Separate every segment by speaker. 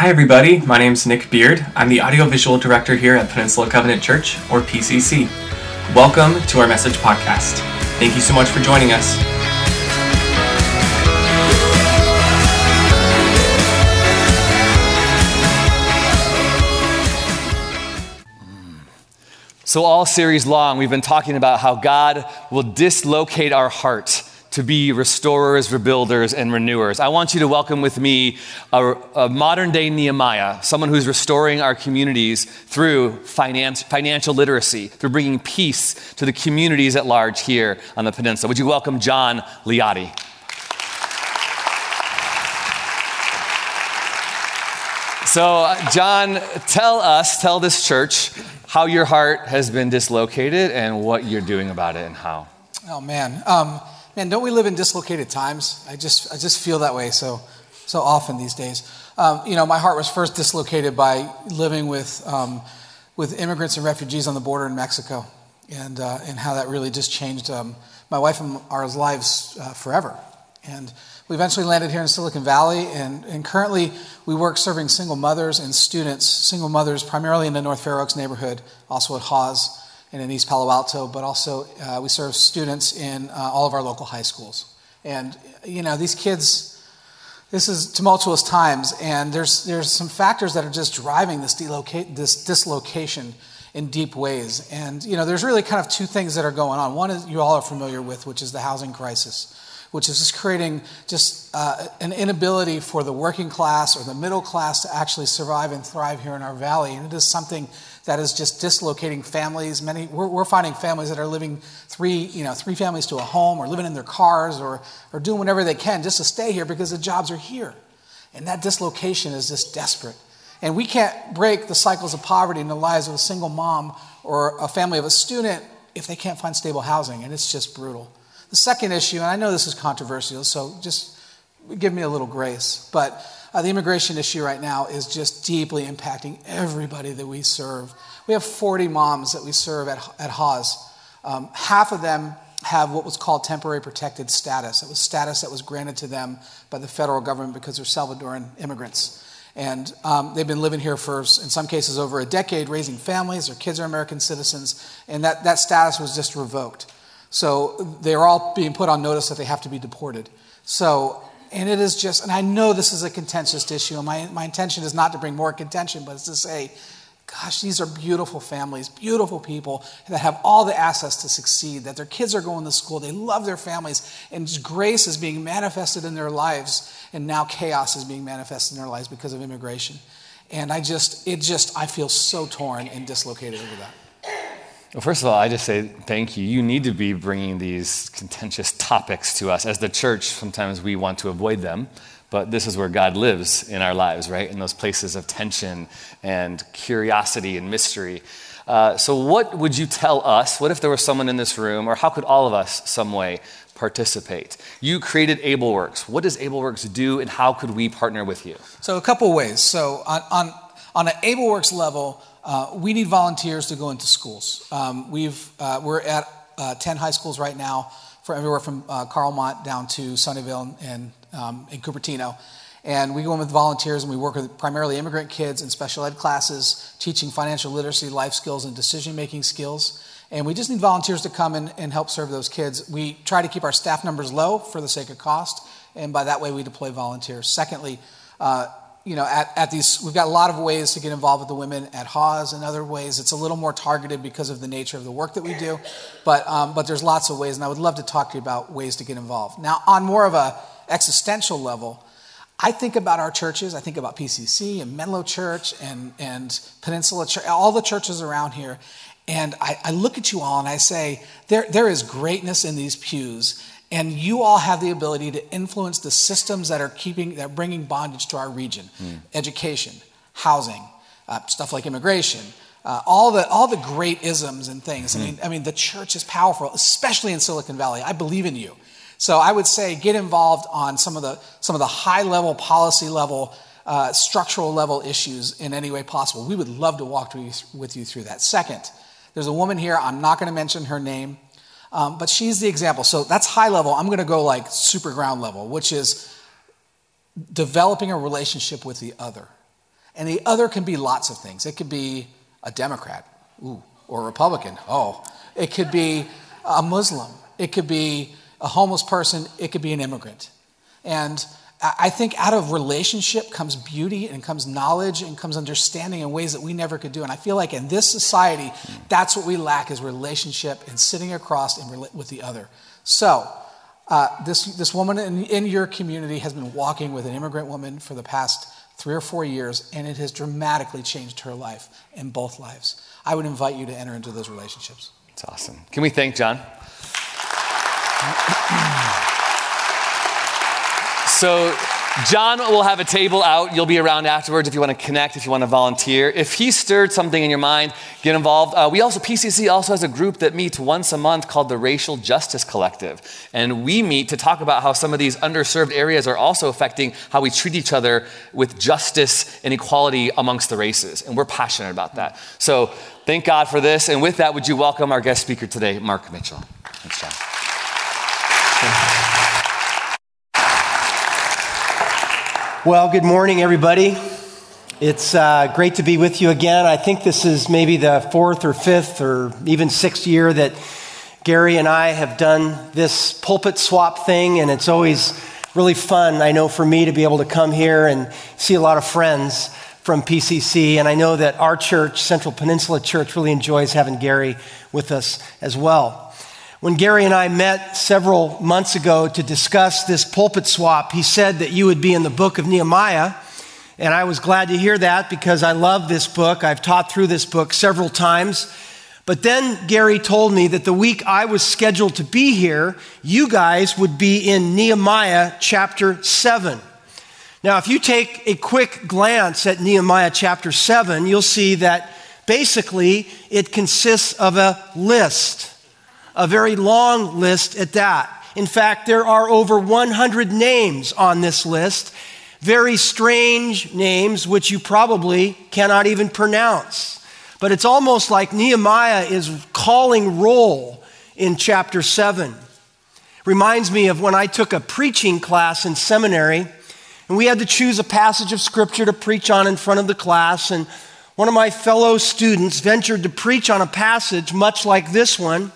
Speaker 1: Hi, everybody. My name's Nick Beard. I'm the audiovisual director here at Peninsula Covenant Church, or PCC. Welcome to our message podcast. Thank you so much for joining us.
Speaker 2: So, all series long, we've been talking about how God will dislocate our heart to be restorers, rebuilders, and renewers. I want you to welcome with me a, a modern day Nehemiah, someone who's restoring our communities through finance, financial literacy, through bringing peace to the communities at large here on the peninsula. Would you welcome John Liotti? So, John, tell us, tell this church how your heart has been dislocated and what you're doing about it and how.
Speaker 3: Oh man, um, man, don't we live in dislocated times? I just, I just feel that way so, so often these days. Um, you know, my heart was first dislocated by living with, um, with immigrants and refugees on the border in Mexico, and uh, and how that really just changed um, my wife and our lives uh, forever. And we eventually landed here in Silicon Valley, and, and currently we work serving single mothers and students, single mothers primarily in the North Fair Oaks neighborhood, also at Hawes and in East Palo Alto, but also uh, we serve students in uh, all of our local high schools. And, you know, these kids, this is tumultuous times, and there's, there's some factors that are just driving this, delocate, this dislocation in deep ways. And, you know, there's really kind of two things that are going on. One is you all are familiar with, which is the housing crisis which is just creating just uh, an inability for the working class or the middle class to actually survive and thrive here in our valley. And it is something that is just dislocating families. Many we're, we're, finding families that are living three, you know, three families to a home, or living in their cars, or or doing whatever they can just to stay here because the jobs are here. And that dislocation is just desperate. And we can't break the cycles of poverty in the lives of a single mom or a family of a student if they can't find stable housing. And it's just brutal. The second issue, and I know this is controversial, so just give me a little grace, but uh, the immigration issue right now is just deeply impacting everybody that we serve. We have 40 moms that we serve at, at Hawes. Um, half of them have what was called temporary protected status. It was status that was granted to them by the federal government because they're Salvadoran immigrants. And um, they've been living here for, in some cases, over a decade, raising families. Their kids are American citizens, and that, that status was just revoked. So they're all being put on notice that they have to be deported. So, and it is just, and I know this is a contentious issue, and my, my intention is not to bring more contention, but it's to say, gosh, these are beautiful families, beautiful people that have all the assets to succeed, that their kids are going to school, they love their families, and grace is being manifested in their lives, and now chaos is being manifested in their lives because of immigration. And I just, it just, I feel so torn and dislocated over that.
Speaker 2: Well, first of all, I just say thank you. You need to be bringing these contentious topics to us. As the church, sometimes we want to avoid them, but this is where God lives in our lives, right? In those places of tension and curiosity and mystery. Uh, so, what would you tell us? What if there was someone in this room, or how could all of us, some way, participate? You created AbleWorks. What does AbleWorks do, and how could we partner with you?
Speaker 3: So, a couple ways. So, on, on, on an AbleWorks level, uh, we need volunteers to go into schools. Um, we've, uh, we're at uh, 10 high schools right now, for everywhere from uh, Carlmont down to Sunnyvale and, um, and Cupertino. And we go in with volunteers and we work with primarily immigrant kids in special ed classes, teaching financial literacy, life skills, and decision making skills. And we just need volunteers to come in and help serve those kids. We try to keep our staff numbers low for the sake of cost, and by that way, we deploy volunteers. Secondly, uh, you know, at, at these, we've got a lot of ways to get involved with the women at Hawes and other ways. It's a little more targeted because of the nature of the work that we do, but, um, but there's lots of ways, and I would love to talk to you about ways to get involved. Now, on more of a existential level, I think about our churches. I think about PCC and Menlo Church and, and Peninsula Church, all the churches around here, and I, I look at you all and I say, there, there is greatness in these pews, and you all have the ability to influence the systems that are keeping, that are bringing bondage to our region mm. education, housing, uh, stuff like immigration. Uh, all the all the great isms and things. Mm. I hmm. mean, I mean, the church is powerful, especially in Silicon Valley. I believe in you. So I would say get involved on some of the some of the high level policy level, uh, structural level issues in any way possible. We would love to walk with you through that. Second, there's a woman here. I'm not going to mention her name. Um, but she's the example. So that's high level. I'm going to go like super ground level, which is developing a relationship with the other. And the other can be lots of things. It could be a Democrat, ooh, or a Republican, oh. It could be a Muslim. It could be a homeless person. It could be an immigrant. And I think out of relationship comes beauty and comes knowledge and comes understanding in ways that we never could do. And I feel like in this society, that's what we lack is relationship and sitting across and with the other. So, uh, this, this woman in, in your community has been walking with an immigrant woman for the past three or four years, and it has dramatically changed her life and both lives. I would invite you to enter into those relationships.
Speaker 2: It's awesome. Can we thank John? So, John will have a table out. You'll be around afterwards if you want to connect, if you want to volunteer. If he stirred something in your mind, get involved. Uh, we also, PCC also has a group that meets once a month called the Racial Justice Collective. And we meet to talk about how some of these underserved areas are also affecting how we treat each other with justice and equality amongst the races. And we're passionate about that. So, thank God for this. And with that, would you welcome our guest speaker today, Mark Mitchell? Thanks, John.
Speaker 4: Well, good morning, everybody. It's uh, great to be with you again. I think this is maybe the fourth or fifth or even sixth year that Gary and I have done this pulpit swap thing, and it's always really fun, I know, for me to be able to come here and see a lot of friends from PCC. And I know that our church, Central Peninsula Church, really enjoys having Gary with us as well. When Gary and I met several months ago to discuss this pulpit swap, he said that you would be in the book of Nehemiah. And I was glad to hear that because I love this book. I've taught through this book several times. But then Gary told me that the week I was scheduled to be here, you guys would be in Nehemiah chapter 7. Now, if you take a quick glance at Nehemiah chapter 7, you'll see that basically it consists of a list a very long list at that. In fact, there are over 100 names on this list, very strange names which you probably cannot even pronounce. But it's almost like Nehemiah is calling roll in chapter 7. Reminds me of when I took a preaching class in seminary, and we had to choose a passage of scripture to preach on in front of the class. And one of my fellow students ventured to preach on a passage much like this one.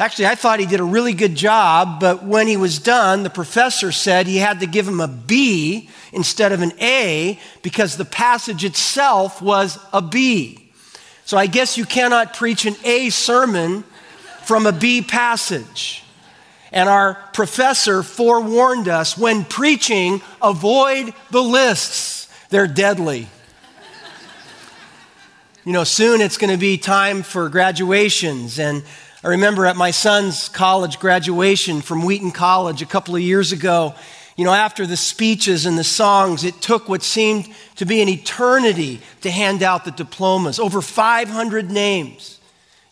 Speaker 4: Actually, I thought he did a really good job, but when he was done, the professor said he had to give him a B instead of an A because the passage itself was a B. So I guess you cannot preach an A sermon from a B passage. And our professor forewarned us when preaching, avoid the lists, they're deadly. You know, soon it's going to be time for graduations and I remember at my son's college graduation from Wheaton College a couple of years ago, you know, after the speeches and the songs, it took what seemed to be an eternity to hand out the diplomas. Over 500 names.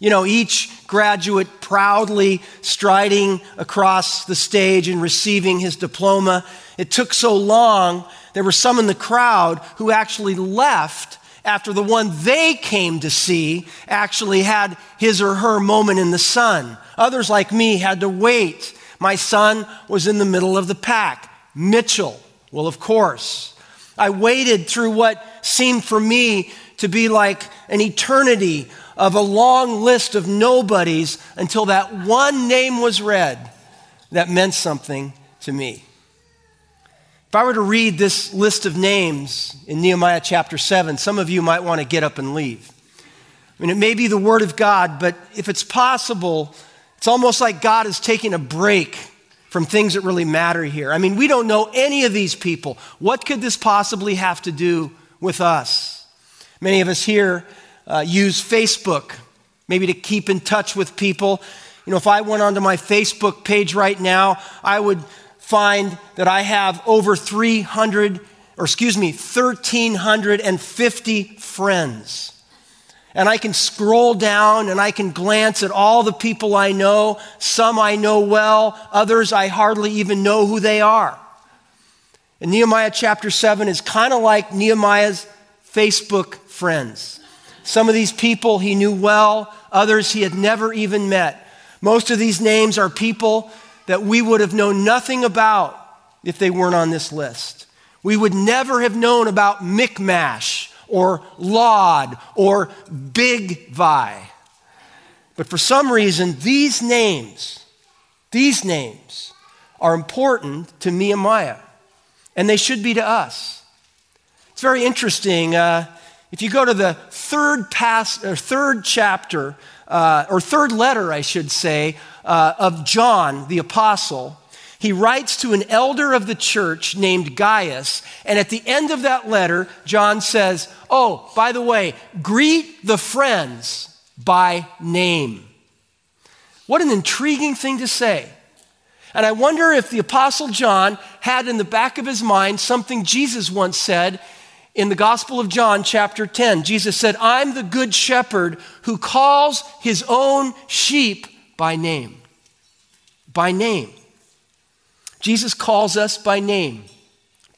Speaker 4: You know, each graduate proudly striding across the stage and receiving his diploma. It took so long, there were some in the crowd who actually left after the one they came to see actually had his or her moment in the sun. Others, like me, had to wait. My son was in the middle of the pack. Mitchell, well, of course. I waited through what seemed for me to be like an eternity of a long list of nobodies until that one name was read that meant something to me. If I were to read this list of names in Nehemiah chapter 7, some of you might want to get up and leave. I mean, it may be the Word of God, but if it's possible, it's almost like God is taking a break from things that really matter here. I mean, we don't know any of these people. What could this possibly have to do with us? Many of us here uh, use Facebook, maybe to keep in touch with people. You know, if I went onto my Facebook page right now, I would find that I have over 300, or excuse me, 1,350 friends. And I can scroll down and I can glance at all the people I know. Some I know well, others I hardly even know who they are. And Nehemiah chapter 7 is kind of like Nehemiah's Facebook friends. Some of these people he knew well, others he had never even met. Most of these names are people that we would have known nothing about if they weren't on this list. we would never have known about Michmash or Lod or Bigvai. But for some reason, these names, these names are important to Nehemiah, and they should be to us. It's very interesting. Uh, if you go to the third, pass, third chapter, uh, or third letter, I should say, uh, of John the Apostle, he writes to an elder of the church named Gaius. And at the end of that letter, John says, Oh, by the way, greet the friends by name. What an intriguing thing to say. And I wonder if the Apostle John had in the back of his mind something Jesus once said in the Gospel of John, chapter 10. Jesus said, I'm the good shepherd who calls his own sheep by name. By name. Jesus calls us by name,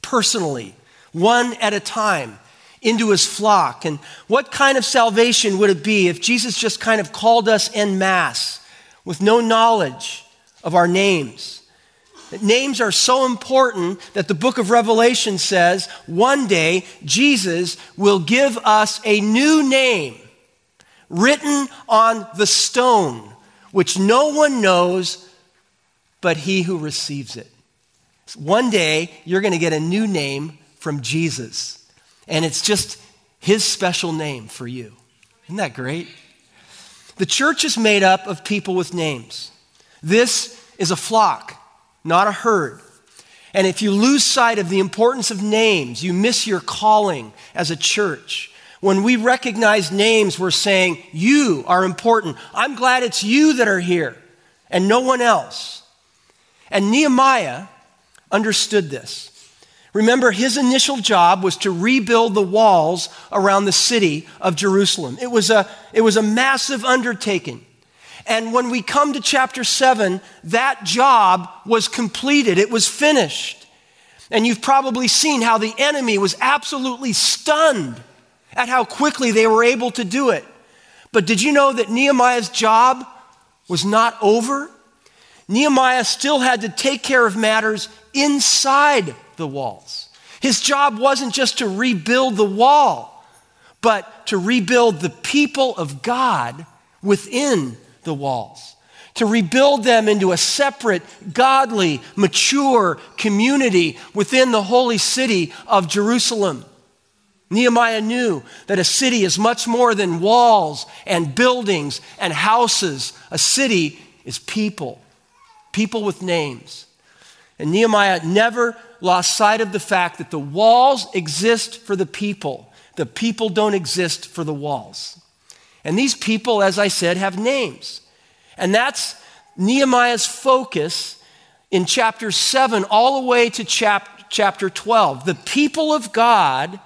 Speaker 4: personally, one at a time into his flock. And what kind of salvation would it be if Jesus just kind of called us en masse? with no knowledge of our names. Names are so important that the book of Revelation says one day Jesus will give us a new name written on the stone, which no one knows but he who receives it. One day you're going to get a new name from Jesus, and it's just his special name for you. Isn't that great? The church is made up of people with names. This is a flock, not a herd. And if you lose sight of the importance of names, you miss your calling as a church. When we recognize names, we're saying, You are important. I'm glad it's you that are here and no one else. And Nehemiah understood this. Remember, his initial job was to rebuild the walls around the city of Jerusalem. It was a, it was a massive undertaking. And when we come to chapter 7, that job was completed, it was finished. And you've probably seen how the enemy was absolutely stunned at how quickly they were able to do it. But did you know that Nehemiah's job was not over? Nehemiah still had to take care of matters inside the walls. His job wasn't just to rebuild the wall, but to rebuild the people of God within the walls, to rebuild them into a separate, godly, mature community within the holy city of Jerusalem. Nehemiah knew that a city is much more than walls and buildings and houses. A city is people, people with names. And Nehemiah never lost sight of the fact that the walls exist for the people. The people don't exist for the walls. And these people, as I said, have names. And that's Nehemiah's focus in chapter 7 all the way to chap- chapter 12. The people of God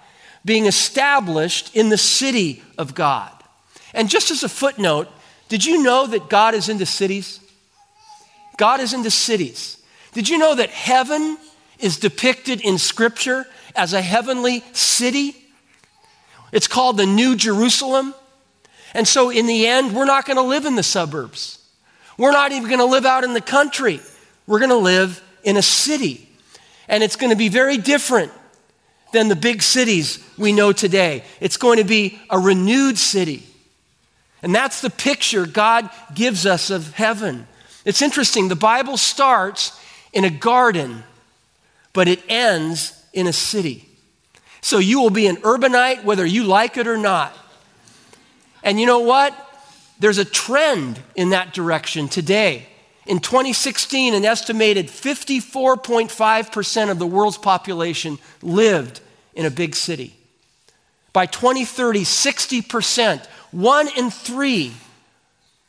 Speaker 4: being established in the city of God. And just as a footnote, did you know that God is into cities? God is into cities. Did you know that heaven is depicted in Scripture as a heavenly city. It's called the New Jerusalem. And so, in the end, we're not going to live in the suburbs. We're not even going to live out in the country. We're going to live in a city. And it's going to be very different than the big cities we know today. It's going to be a renewed city. And that's the picture God gives us of heaven. It's interesting. The Bible starts in a garden but it ends in a city. So you will be an urbanite whether you like it or not. And you know what? There's a trend in that direction today. In 2016, an estimated 54.5% of the world's population lived in a big city. By 2030, 60%, one in three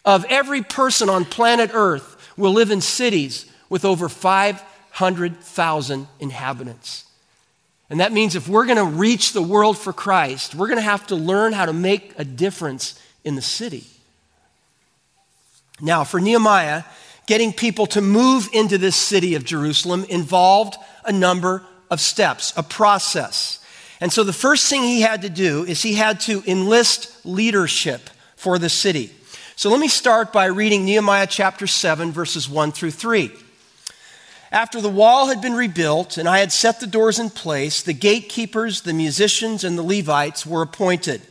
Speaker 4: of every person on planet Earth will live in cities with over 500,000 inhabitants. And that means if we're going to reach the world for Christ, we're going to have to learn how to make a difference in the city. Now, for Nehemiah, getting people to move into this city of Jerusalem involved a number of steps, a process. And so the first thing he had to do is he had to enlist leadership for the city. So let me start by reading Nehemiah chapter 7, verses 1 through 3. After the wall had been rebuilt and I had set the doors in place, the gatekeepers, the musicians, and the Levites were appointed.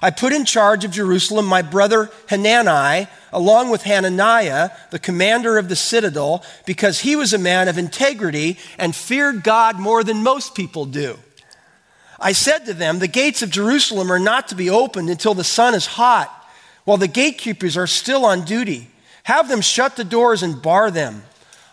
Speaker 4: I put in charge of Jerusalem my brother Hanani, along with Hananiah, the commander of the citadel, because he was a man of integrity and feared God more than most people do. I said to them, The gates of Jerusalem are not to be opened until the sun is hot, while the gatekeepers are still on duty. Have them shut the doors and bar them.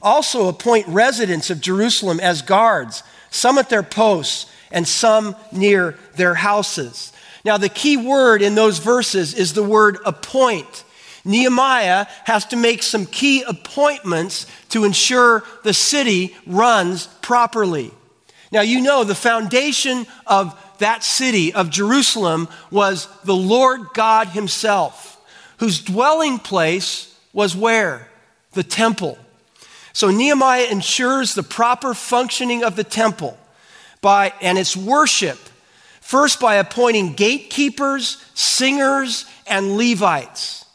Speaker 4: Also, appoint residents of Jerusalem as guards, some at their posts and some near their houses. Now, the key word in those verses is the word appoint. Nehemiah has to make some key appointments to ensure the city runs properly. Now, you know, the foundation of that city, of Jerusalem, was the Lord God Himself, whose dwelling place was where? The temple. So Nehemiah ensures the proper functioning of the temple by, and its worship, first by appointing gatekeepers, singers, and Levites.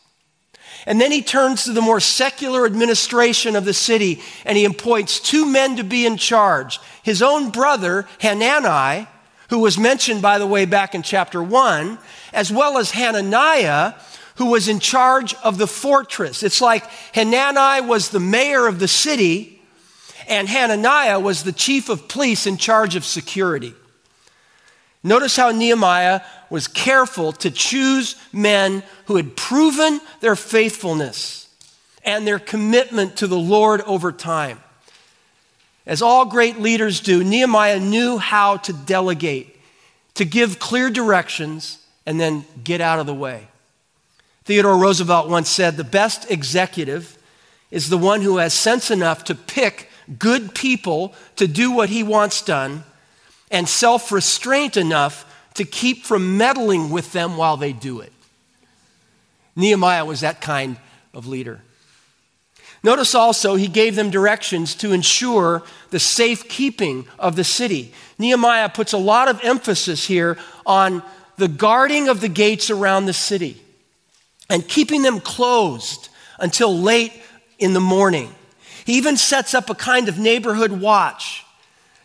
Speaker 4: And then he turns to the more secular administration of the city and he appoints two men to be in charge his own brother, Hanani, who was mentioned, by the way, back in chapter 1, as well as Hananiah, who was in charge of the fortress. It's like Hanani was the mayor of the city, and Hananiah was the chief of police in charge of security. Notice how Nehemiah was careful to choose men who had proven their faithfulness and their commitment to the Lord over time. As all great leaders do, Nehemiah knew how to delegate, to give clear directions, and then get out of the way. Theodore Roosevelt once said the best executive is the one who has sense enough to pick good people to do what he wants done and self restraint enough to keep from meddling with them while they do it. Nehemiah was that kind of leader. Notice also, he gave them directions to ensure the safekeeping of the city. Nehemiah puts a lot of emphasis here on the guarding of the gates around the city and keeping them closed until late in the morning. He even sets up a kind of neighborhood watch.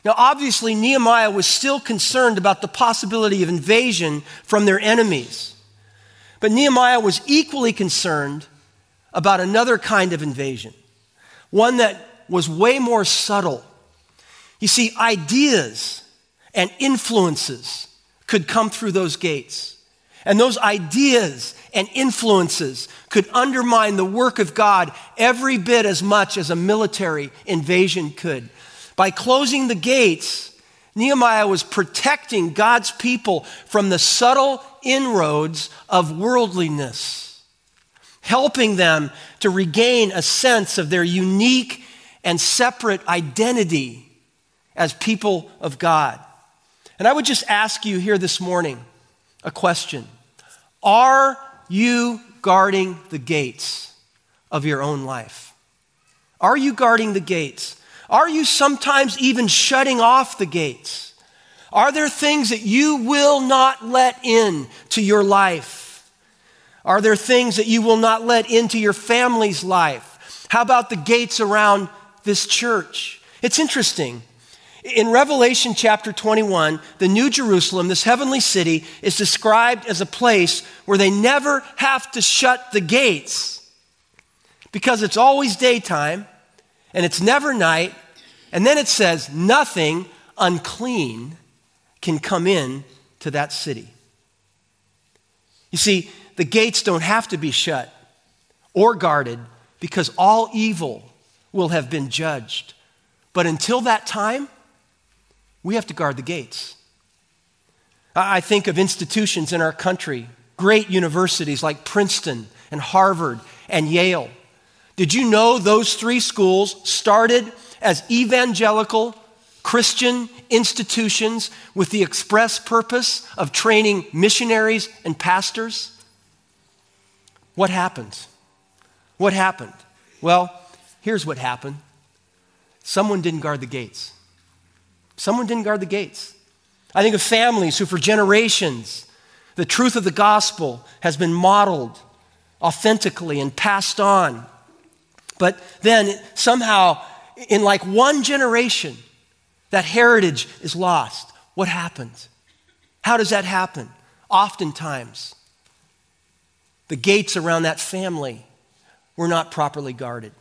Speaker 4: Now, obviously, Nehemiah was still concerned about the possibility of invasion from their enemies. But Nehemiah was equally concerned about another kind of invasion, one that was way more subtle. You see, ideas and influences could come through those gates. And those ideas and influences could undermine the work of God every bit as much as a military invasion could. By closing the gates, Nehemiah was protecting God's people from the subtle inroads of worldliness, helping them to regain a sense of their unique and separate identity as people of God. And I would just ask you here this morning a question Are you guarding the gates of your own life? Are you guarding the gates? Are you sometimes even shutting off the gates? Are there things that you will not let in to your life? Are there things that you will not let into your family's life? How about the gates around this church? It's interesting. In Revelation chapter 21, the New Jerusalem, this heavenly city, is described as a place where they never have to shut the gates because it's always daytime and it's never night. And then it says, nothing unclean can come in to that city. You see, the gates don't have to be shut or guarded because all evil will have been judged. But until that time, we have to guard the gates. I think of institutions in our country, great universities like Princeton and Harvard and Yale. Did you know those three schools started as evangelical Christian institutions with the express purpose of training missionaries and pastors? What happened? What happened? Well, here's what happened someone didn't guard the gates. Someone didn't guard the gates. I think of families who, for generations, the truth of the gospel has been modeled authentically and passed on. But then somehow in like one generation, that heritage is lost. What happens? How does that happen? Oftentimes, the gates around that family were not properly guarded.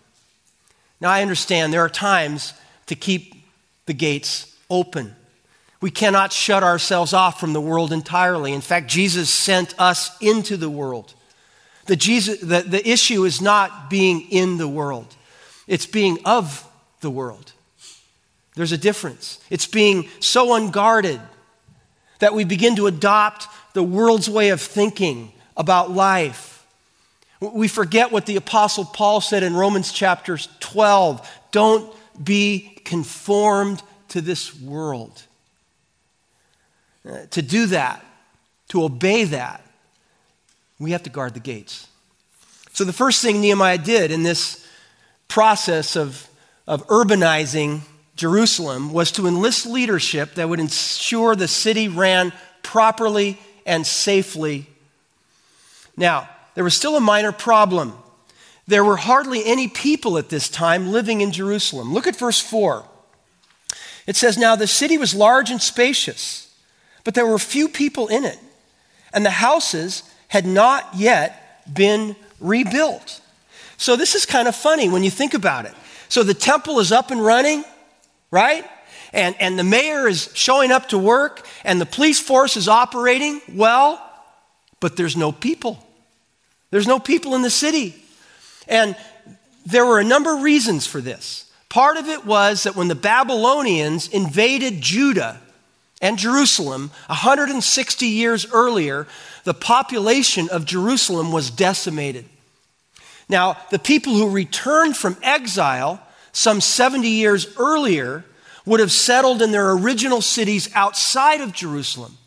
Speaker 4: Now, I understand there are times to keep the gates open. We cannot shut ourselves off from the world entirely. In fact, Jesus sent us into the world. The, Jesus, the, the issue is not being in the world, it's being of the world. There's a difference. It's being so unguarded that we begin to adopt the world's way of thinking about life. We forget what the Apostle Paul said in Romans chapter 12 don't be conformed to this world. Uh, to do that, to obey that, we have to guard the gates. So, the first thing Nehemiah did in this process of, of urbanizing Jerusalem was to enlist leadership that would ensure the city ran properly and safely. Now, there was still a minor problem. There were hardly any people at this time living in Jerusalem. Look at verse 4. It says, Now the city was large and spacious, but there were few people in it, and the houses had not yet been rebuilt. So this is kind of funny when you think about it. So the temple is up and running, right? And, and the mayor is showing up to work, and the police force is operating well, but there's no people. There's no people in the city. And there were a number of reasons for this. Part of it was that when the Babylonians invaded Judah and Jerusalem 160 years earlier, the population of Jerusalem was decimated. Now, the people who returned from exile some 70 years earlier would have settled in their original cities outside of Jerusalem.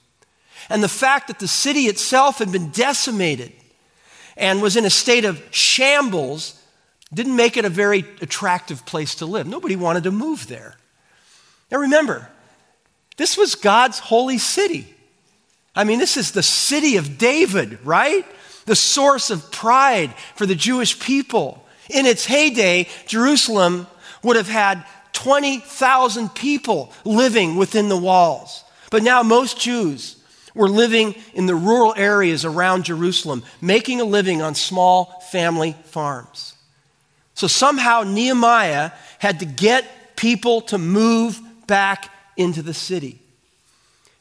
Speaker 4: And the fact that the city itself had been decimated and was in a state of shambles didn't make it a very attractive place to live. Nobody wanted to move there. Now remember, this was God's holy city. I mean, this is the city of David, right? The source of pride for the Jewish people. In its heyday, Jerusalem would have had 20,000 people living within the walls. But now most Jews were living in the rural areas around Jerusalem, making a living on small family farms. So somehow Nehemiah had to get people to move back into the city.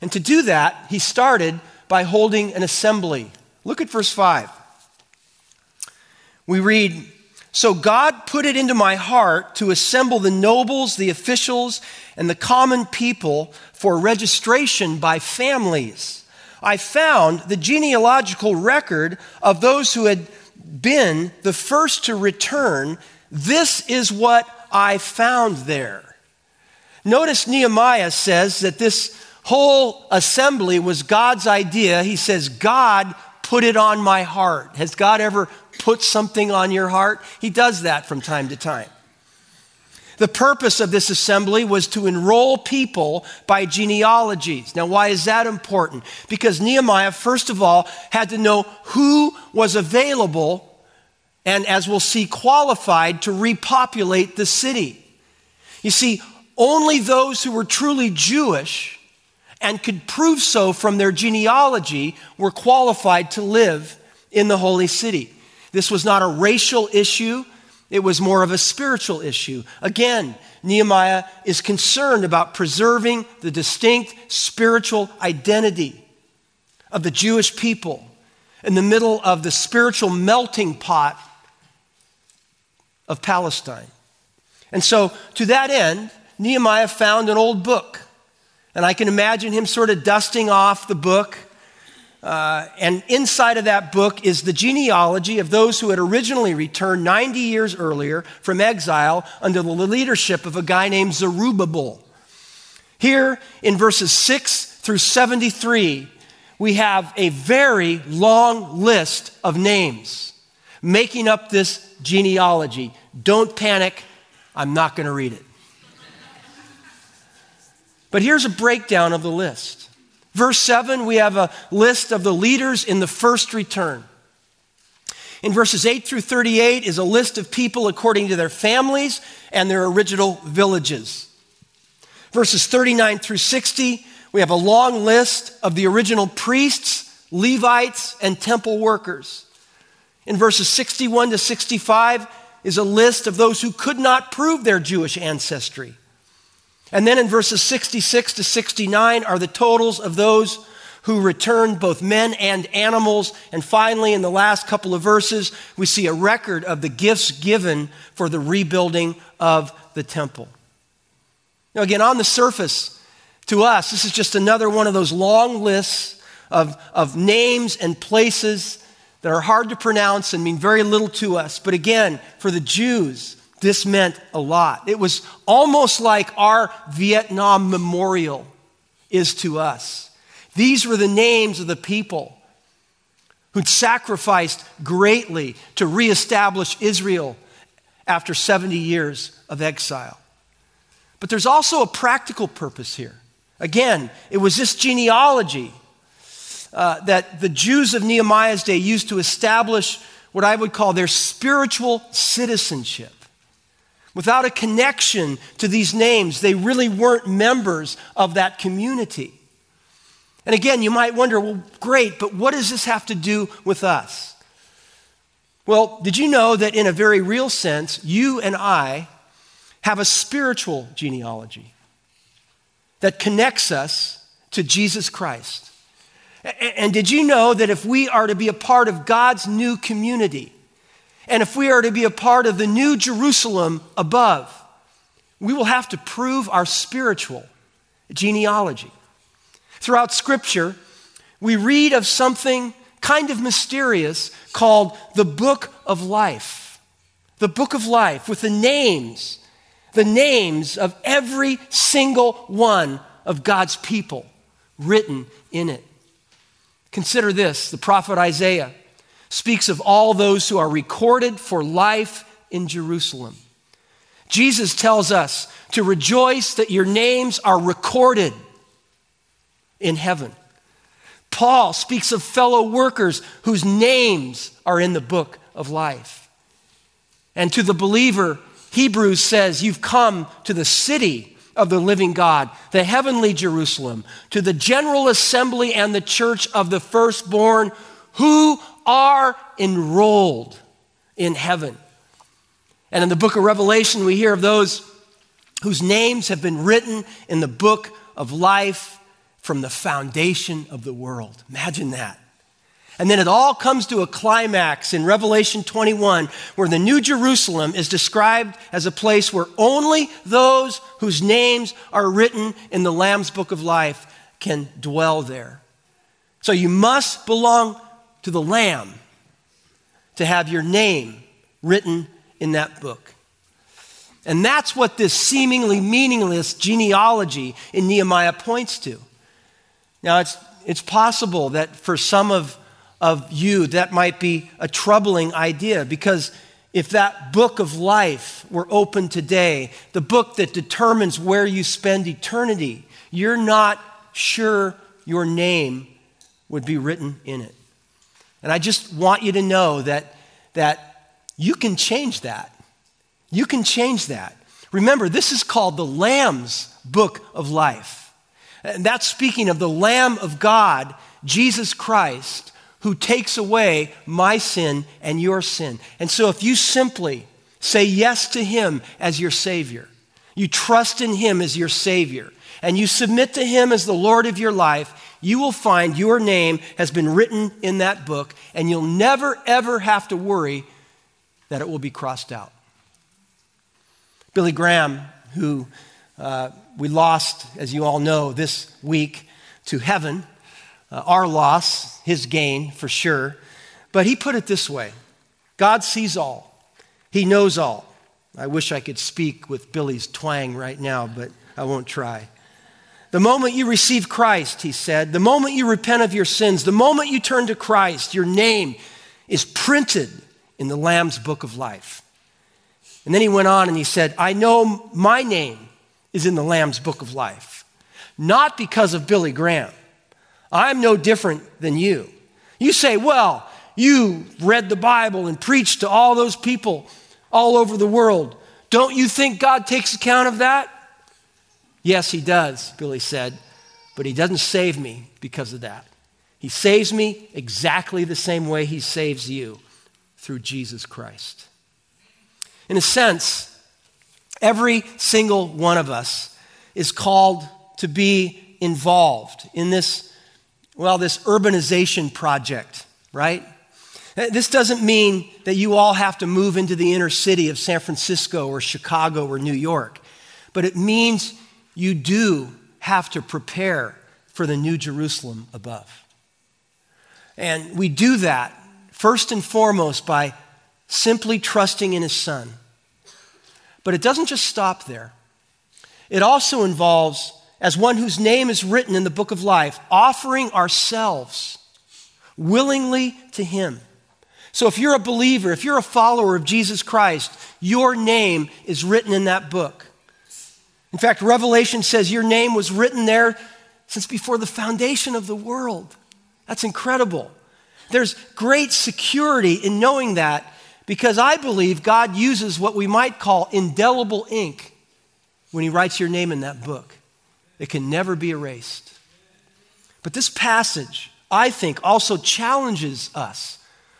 Speaker 4: And to do that, he started by holding an assembly. Look at verse 5. We read, So God put it into my heart to assemble the nobles, the officials, and the common people for registration by families. I found the genealogical record of those who had been the first to return. This is what I found there. Notice Nehemiah says that this whole assembly was God's idea. He says, God put it on my heart. Has God ever put something on your heart? He does that from time to time. The purpose of this assembly was to enroll people by genealogies. Now, why is that important? Because Nehemiah, first of all, had to know who was available and, as we'll see, qualified to repopulate the city. You see, only those who were truly Jewish and could prove so from their genealogy were qualified to live in the holy city. This was not a racial issue, it was more of a spiritual issue. Again, Nehemiah is concerned about preserving the distinct spiritual identity of the Jewish people in the middle of the spiritual melting pot of Palestine. And so, to that end, Nehemiah found an old book and I can imagine him sort of dusting off the book. Uh, and inside of that book is the genealogy of those who had originally returned 90 years earlier from exile under the leadership of a guy named Zerubbabel. Here in verses 6 through 73, we have a very long list of names making up this genealogy. Don't panic, I'm not going to read it. But here's a breakdown of the list. Verse 7, we have a list of the leaders in the first return. In verses 8 through 38 is a list of people according to their families and their original villages. Verses 39 through 60, we have a long list of the original priests, Levites, and temple workers. In verses 61 to 65 is a list of those who could not prove their Jewish ancestry. And then in verses 66 to 69 are the totals of those who returned both men and animals. And finally, in the last couple of verses, we see a record of the gifts given for the rebuilding of the temple. Now, again, on the surface, to us, this is just another one of those long lists of, of names and places that are hard to pronounce and mean very little to us. But again, for the Jews, this meant a lot. It was almost like our Vietnam memorial is to us. These were the names of the people who'd sacrificed greatly to reestablish Israel after 70 years of exile. But there's also a practical purpose here. Again, it was this genealogy uh, that the Jews of Nehemiah's day used to establish what I would call their spiritual citizenship. Without a connection to these names, they really weren't members of that community. And again, you might wonder, well, great, but what does this have to do with us? Well, did you know that in a very real sense, you and I have a spiritual genealogy that connects us to Jesus Christ? And did you know that if we are to be a part of God's new community, and if we are to be a part of the new Jerusalem above, we will have to prove our spiritual genealogy. Throughout Scripture, we read of something kind of mysterious called the Book of Life. The Book of Life with the names, the names of every single one of God's people written in it. Consider this the prophet Isaiah speaks of all those who are recorded for life in Jerusalem. Jesus tells us to rejoice that your names are recorded in heaven. Paul speaks of fellow workers whose names are in the book of life. And to the believer, Hebrews says, You've come to the city of the living God, the heavenly Jerusalem, to the general assembly and the church of the firstborn who are enrolled in heaven. And in the book of Revelation, we hear of those whose names have been written in the book of life from the foundation of the world. Imagine that. And then it all comes to a climax in Revelation 21, where the New Jerusalem is described as a place where only those whose names are written in the Lamb's book of life can dwell there. So you must belong to the Lamb to have your name written in that book. And that's what this seemingly meaningless genealogy in Nehemiah points to. Now, it's, it's possible that for some of, of you, that might be a troubling idea because if that book of life were open today, the book that determines where you spend eternity, you're not sure your name would be written in it. And I just want you to know that, that you can change that. You can change that. Remember, this is called the Lamb's book of life. And that's speaking of the Lamb of God, Jesus Christ, who takes away my sin and your sin. And so if you simply say yes to him as your Savior, you trust in him as your Savior, and you submit to him as the Lord of your life, you will find your name has been written in that book, and you'll never, ever have to worry that it will be crossed out. Billy Graham, who uh, we lost, as you all know, this week to heaven. Uh, our loss, his gain for sure. But he put it this way God sees all, he knows all. I wish I could speak with Billy's twang right now, but I won't try. The moment you receive Christ, he said, the moment you repent of your sins, the moment you turn to Christ, your name is printed in the Lamb's book of life. And then he went on and he said, I know my name is in the Lamb's book of life. Not because of Billy Graham. I'm no different than you. You say, well, You read the Bible and preached to all those people all over the world. Don't you think God takes account of that? Yes, He does, Billy said, but He doesn't save me because of that. He saves me exactly the same way He saves you through Jesus Christ. In a sense, every single one of us is called to be involved in this, well, this urbanization project, right? This doesn't mean that you all have to move into the inner city of San Francisco or Chicago or New York, but it means you do have to prepare for the new Jerusalem above. And we do that first and foremost by simply trusting in His Son. But it doesn't just stop there, it also involves, as one whose name is written in the book of life, offering ourselves willingly to Him. So if you're a believer, if you're a follower of Jesus Christ, your name is written in that book. In fact, Revelation says your name was written there since before the foundation of the world. That's incredible. There's great security in knowing that because I believe God uses what we might call indelible ink when He writes your name in that book. It can never be erased. But this passage, I think, also challenges us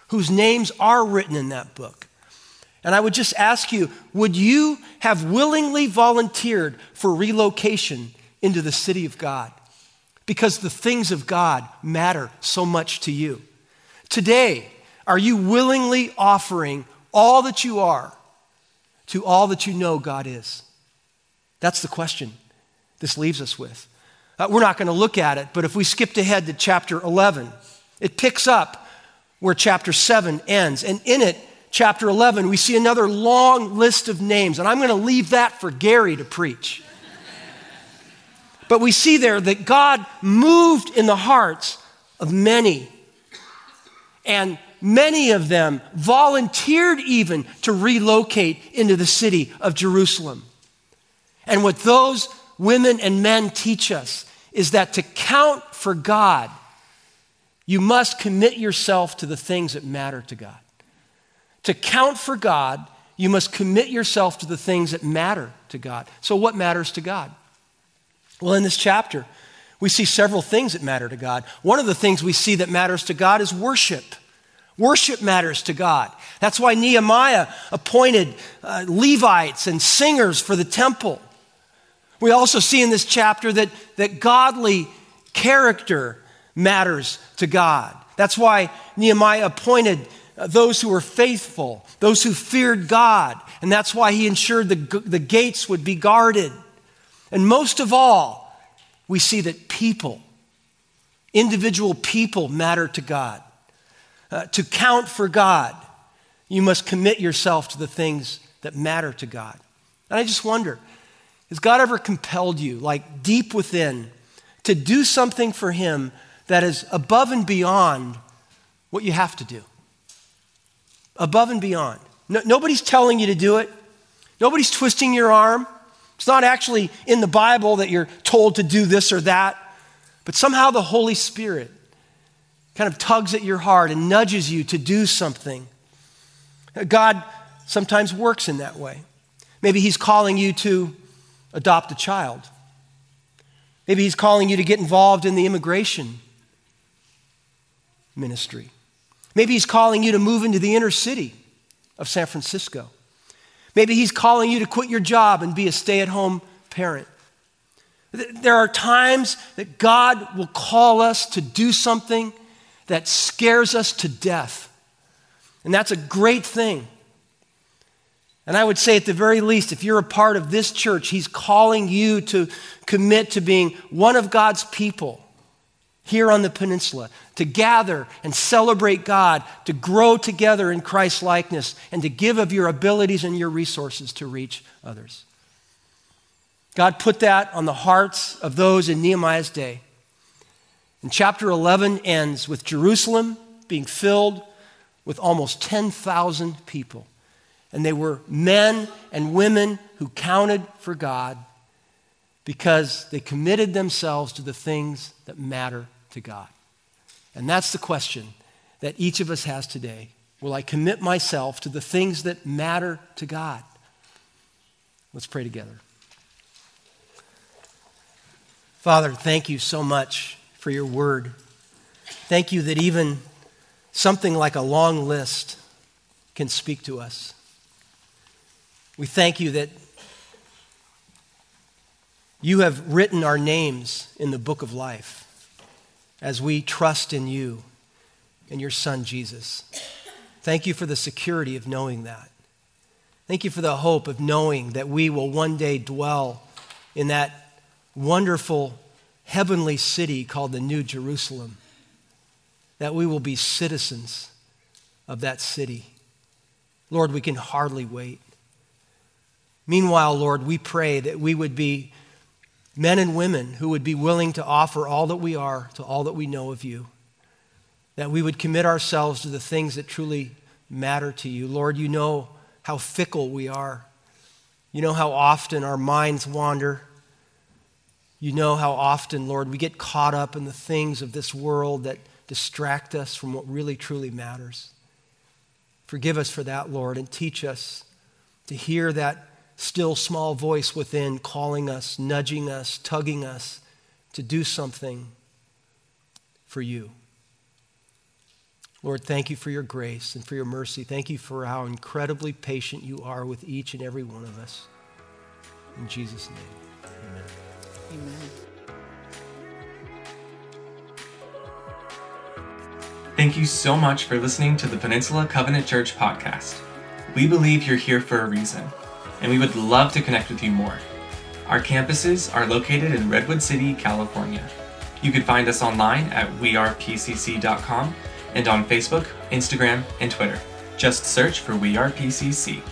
Speaker 4: whose names are written in that book. And I would just ask you would you have willingly volunteered for relocation into the city of God? Because the things of God matter so much to you. Today, are you willingly offering all that you are to all that you know God is? That's the question this leaves us with. Uh, we're not going to look at it, but if we skipped ahead to chapter 11, it picks up where chapter 7 ends. And in it, chapter 11, we see another long list of names. And I'm going to leave that for Gary to preach. but we see there that God moved in the hearts of many. And many of them volunteered even to relocate into the city of Jerusalem. And what those women and men teach us is that to count for God you must commit yourself to the things that matter to God. To count for God, you must commit yourself to the things that matter to God. So, what matters to God? Well, in this chapter, we see several things that matter to God. One of the things we see that matters to God is worship. Worship matters to God. That's why Nehemiah appointed uh, Levites and singers for the temple. We also see in this chapter that, that godly character matters to God. That's why Nehemiah appointed those who were faithful, those who feared God, and that's why he ensured the, the gates would be guarded. And most of all, we see that people, individual people, matter to God. Uh, to count for God, you must commit yourself to the things that matter to God. And I just wonder has God ever compelled you, like deep within, to do something for Him that is above and beyond what you have to do. Above and beyond. No, nobody's telling you to do it, nobody's twisting your arm. It's not actually in the Bible that you're told to do this or that, but somehow the Holy Spirit kind of tugs at your heart and nudges you to do something. God sometimes works in that way. Maybe He's calling you to adopt a child. Maybe He's calling you to get involved in the immigration ministry. Maybe He's calling you to move into the inner city of San Francisco. Maybe He's calling you to quit your job and be a stay at home parent. There are times that God will call us to do something that scares us to death. And that's a great thing. And I would say, at the very least, if you're a part of this church, He's calling you to commit to being one of God's people here on the peninsula, to gather and celebrate God, to grow together in Christ's likeness, and to give of your abilities and your resources to reach others. God put that on the hearts of those in Nehemiah's day. And chapter 11 ends with Jerusalem being filled with almost 10,000 people. And they were men and women who counted for God because they committed themselves to the things that matter to God. And that's the question that each of us has today? Will I commit myself to the things that matter to God? Let's pray together. Father, thank you so much for your word. Thank you that even something like a long list can speak to us. We thank you that you have written our names in the book of life as we trust in you and your Son, Jesus. Thank you for the security of knowing that. Thank you for the hope of knowing that we will one day dwell in that wonderful heavenly city called the New Jerusalem, that we will be citizens of that city. Lord, we can hardly wait. Meanwhile, Lord, we pray that we would be men and women who would be willing to offer all that we are to all that we know of you, that we would commit ourselves to the things that truly matter to you. Lord, you know how fickle we are. You know how often our minds wander. You know how often, Lord, we get caught up in the things of this world that distract us from what really, truly matters. Forgive us for that, Lord, and teach us to hear that still small voice within calling us, nudging us, tugging us to do something for you. Lord, thank you for your grace and for your mercy. Thank you for how incredibly patient you are with each and every one of us. In Jesus' name, amen. Amen.
Speaker 1: Thank you so much for listening to the Peninsula Covenant Church podcast. We believe you're here for a reason and we would love to connect with you more. Our campuses are located in Redwood City, California. You can find us online at wearepcc.com and on Facebook, Instagram, and Twitter. Just search for We Are PCC.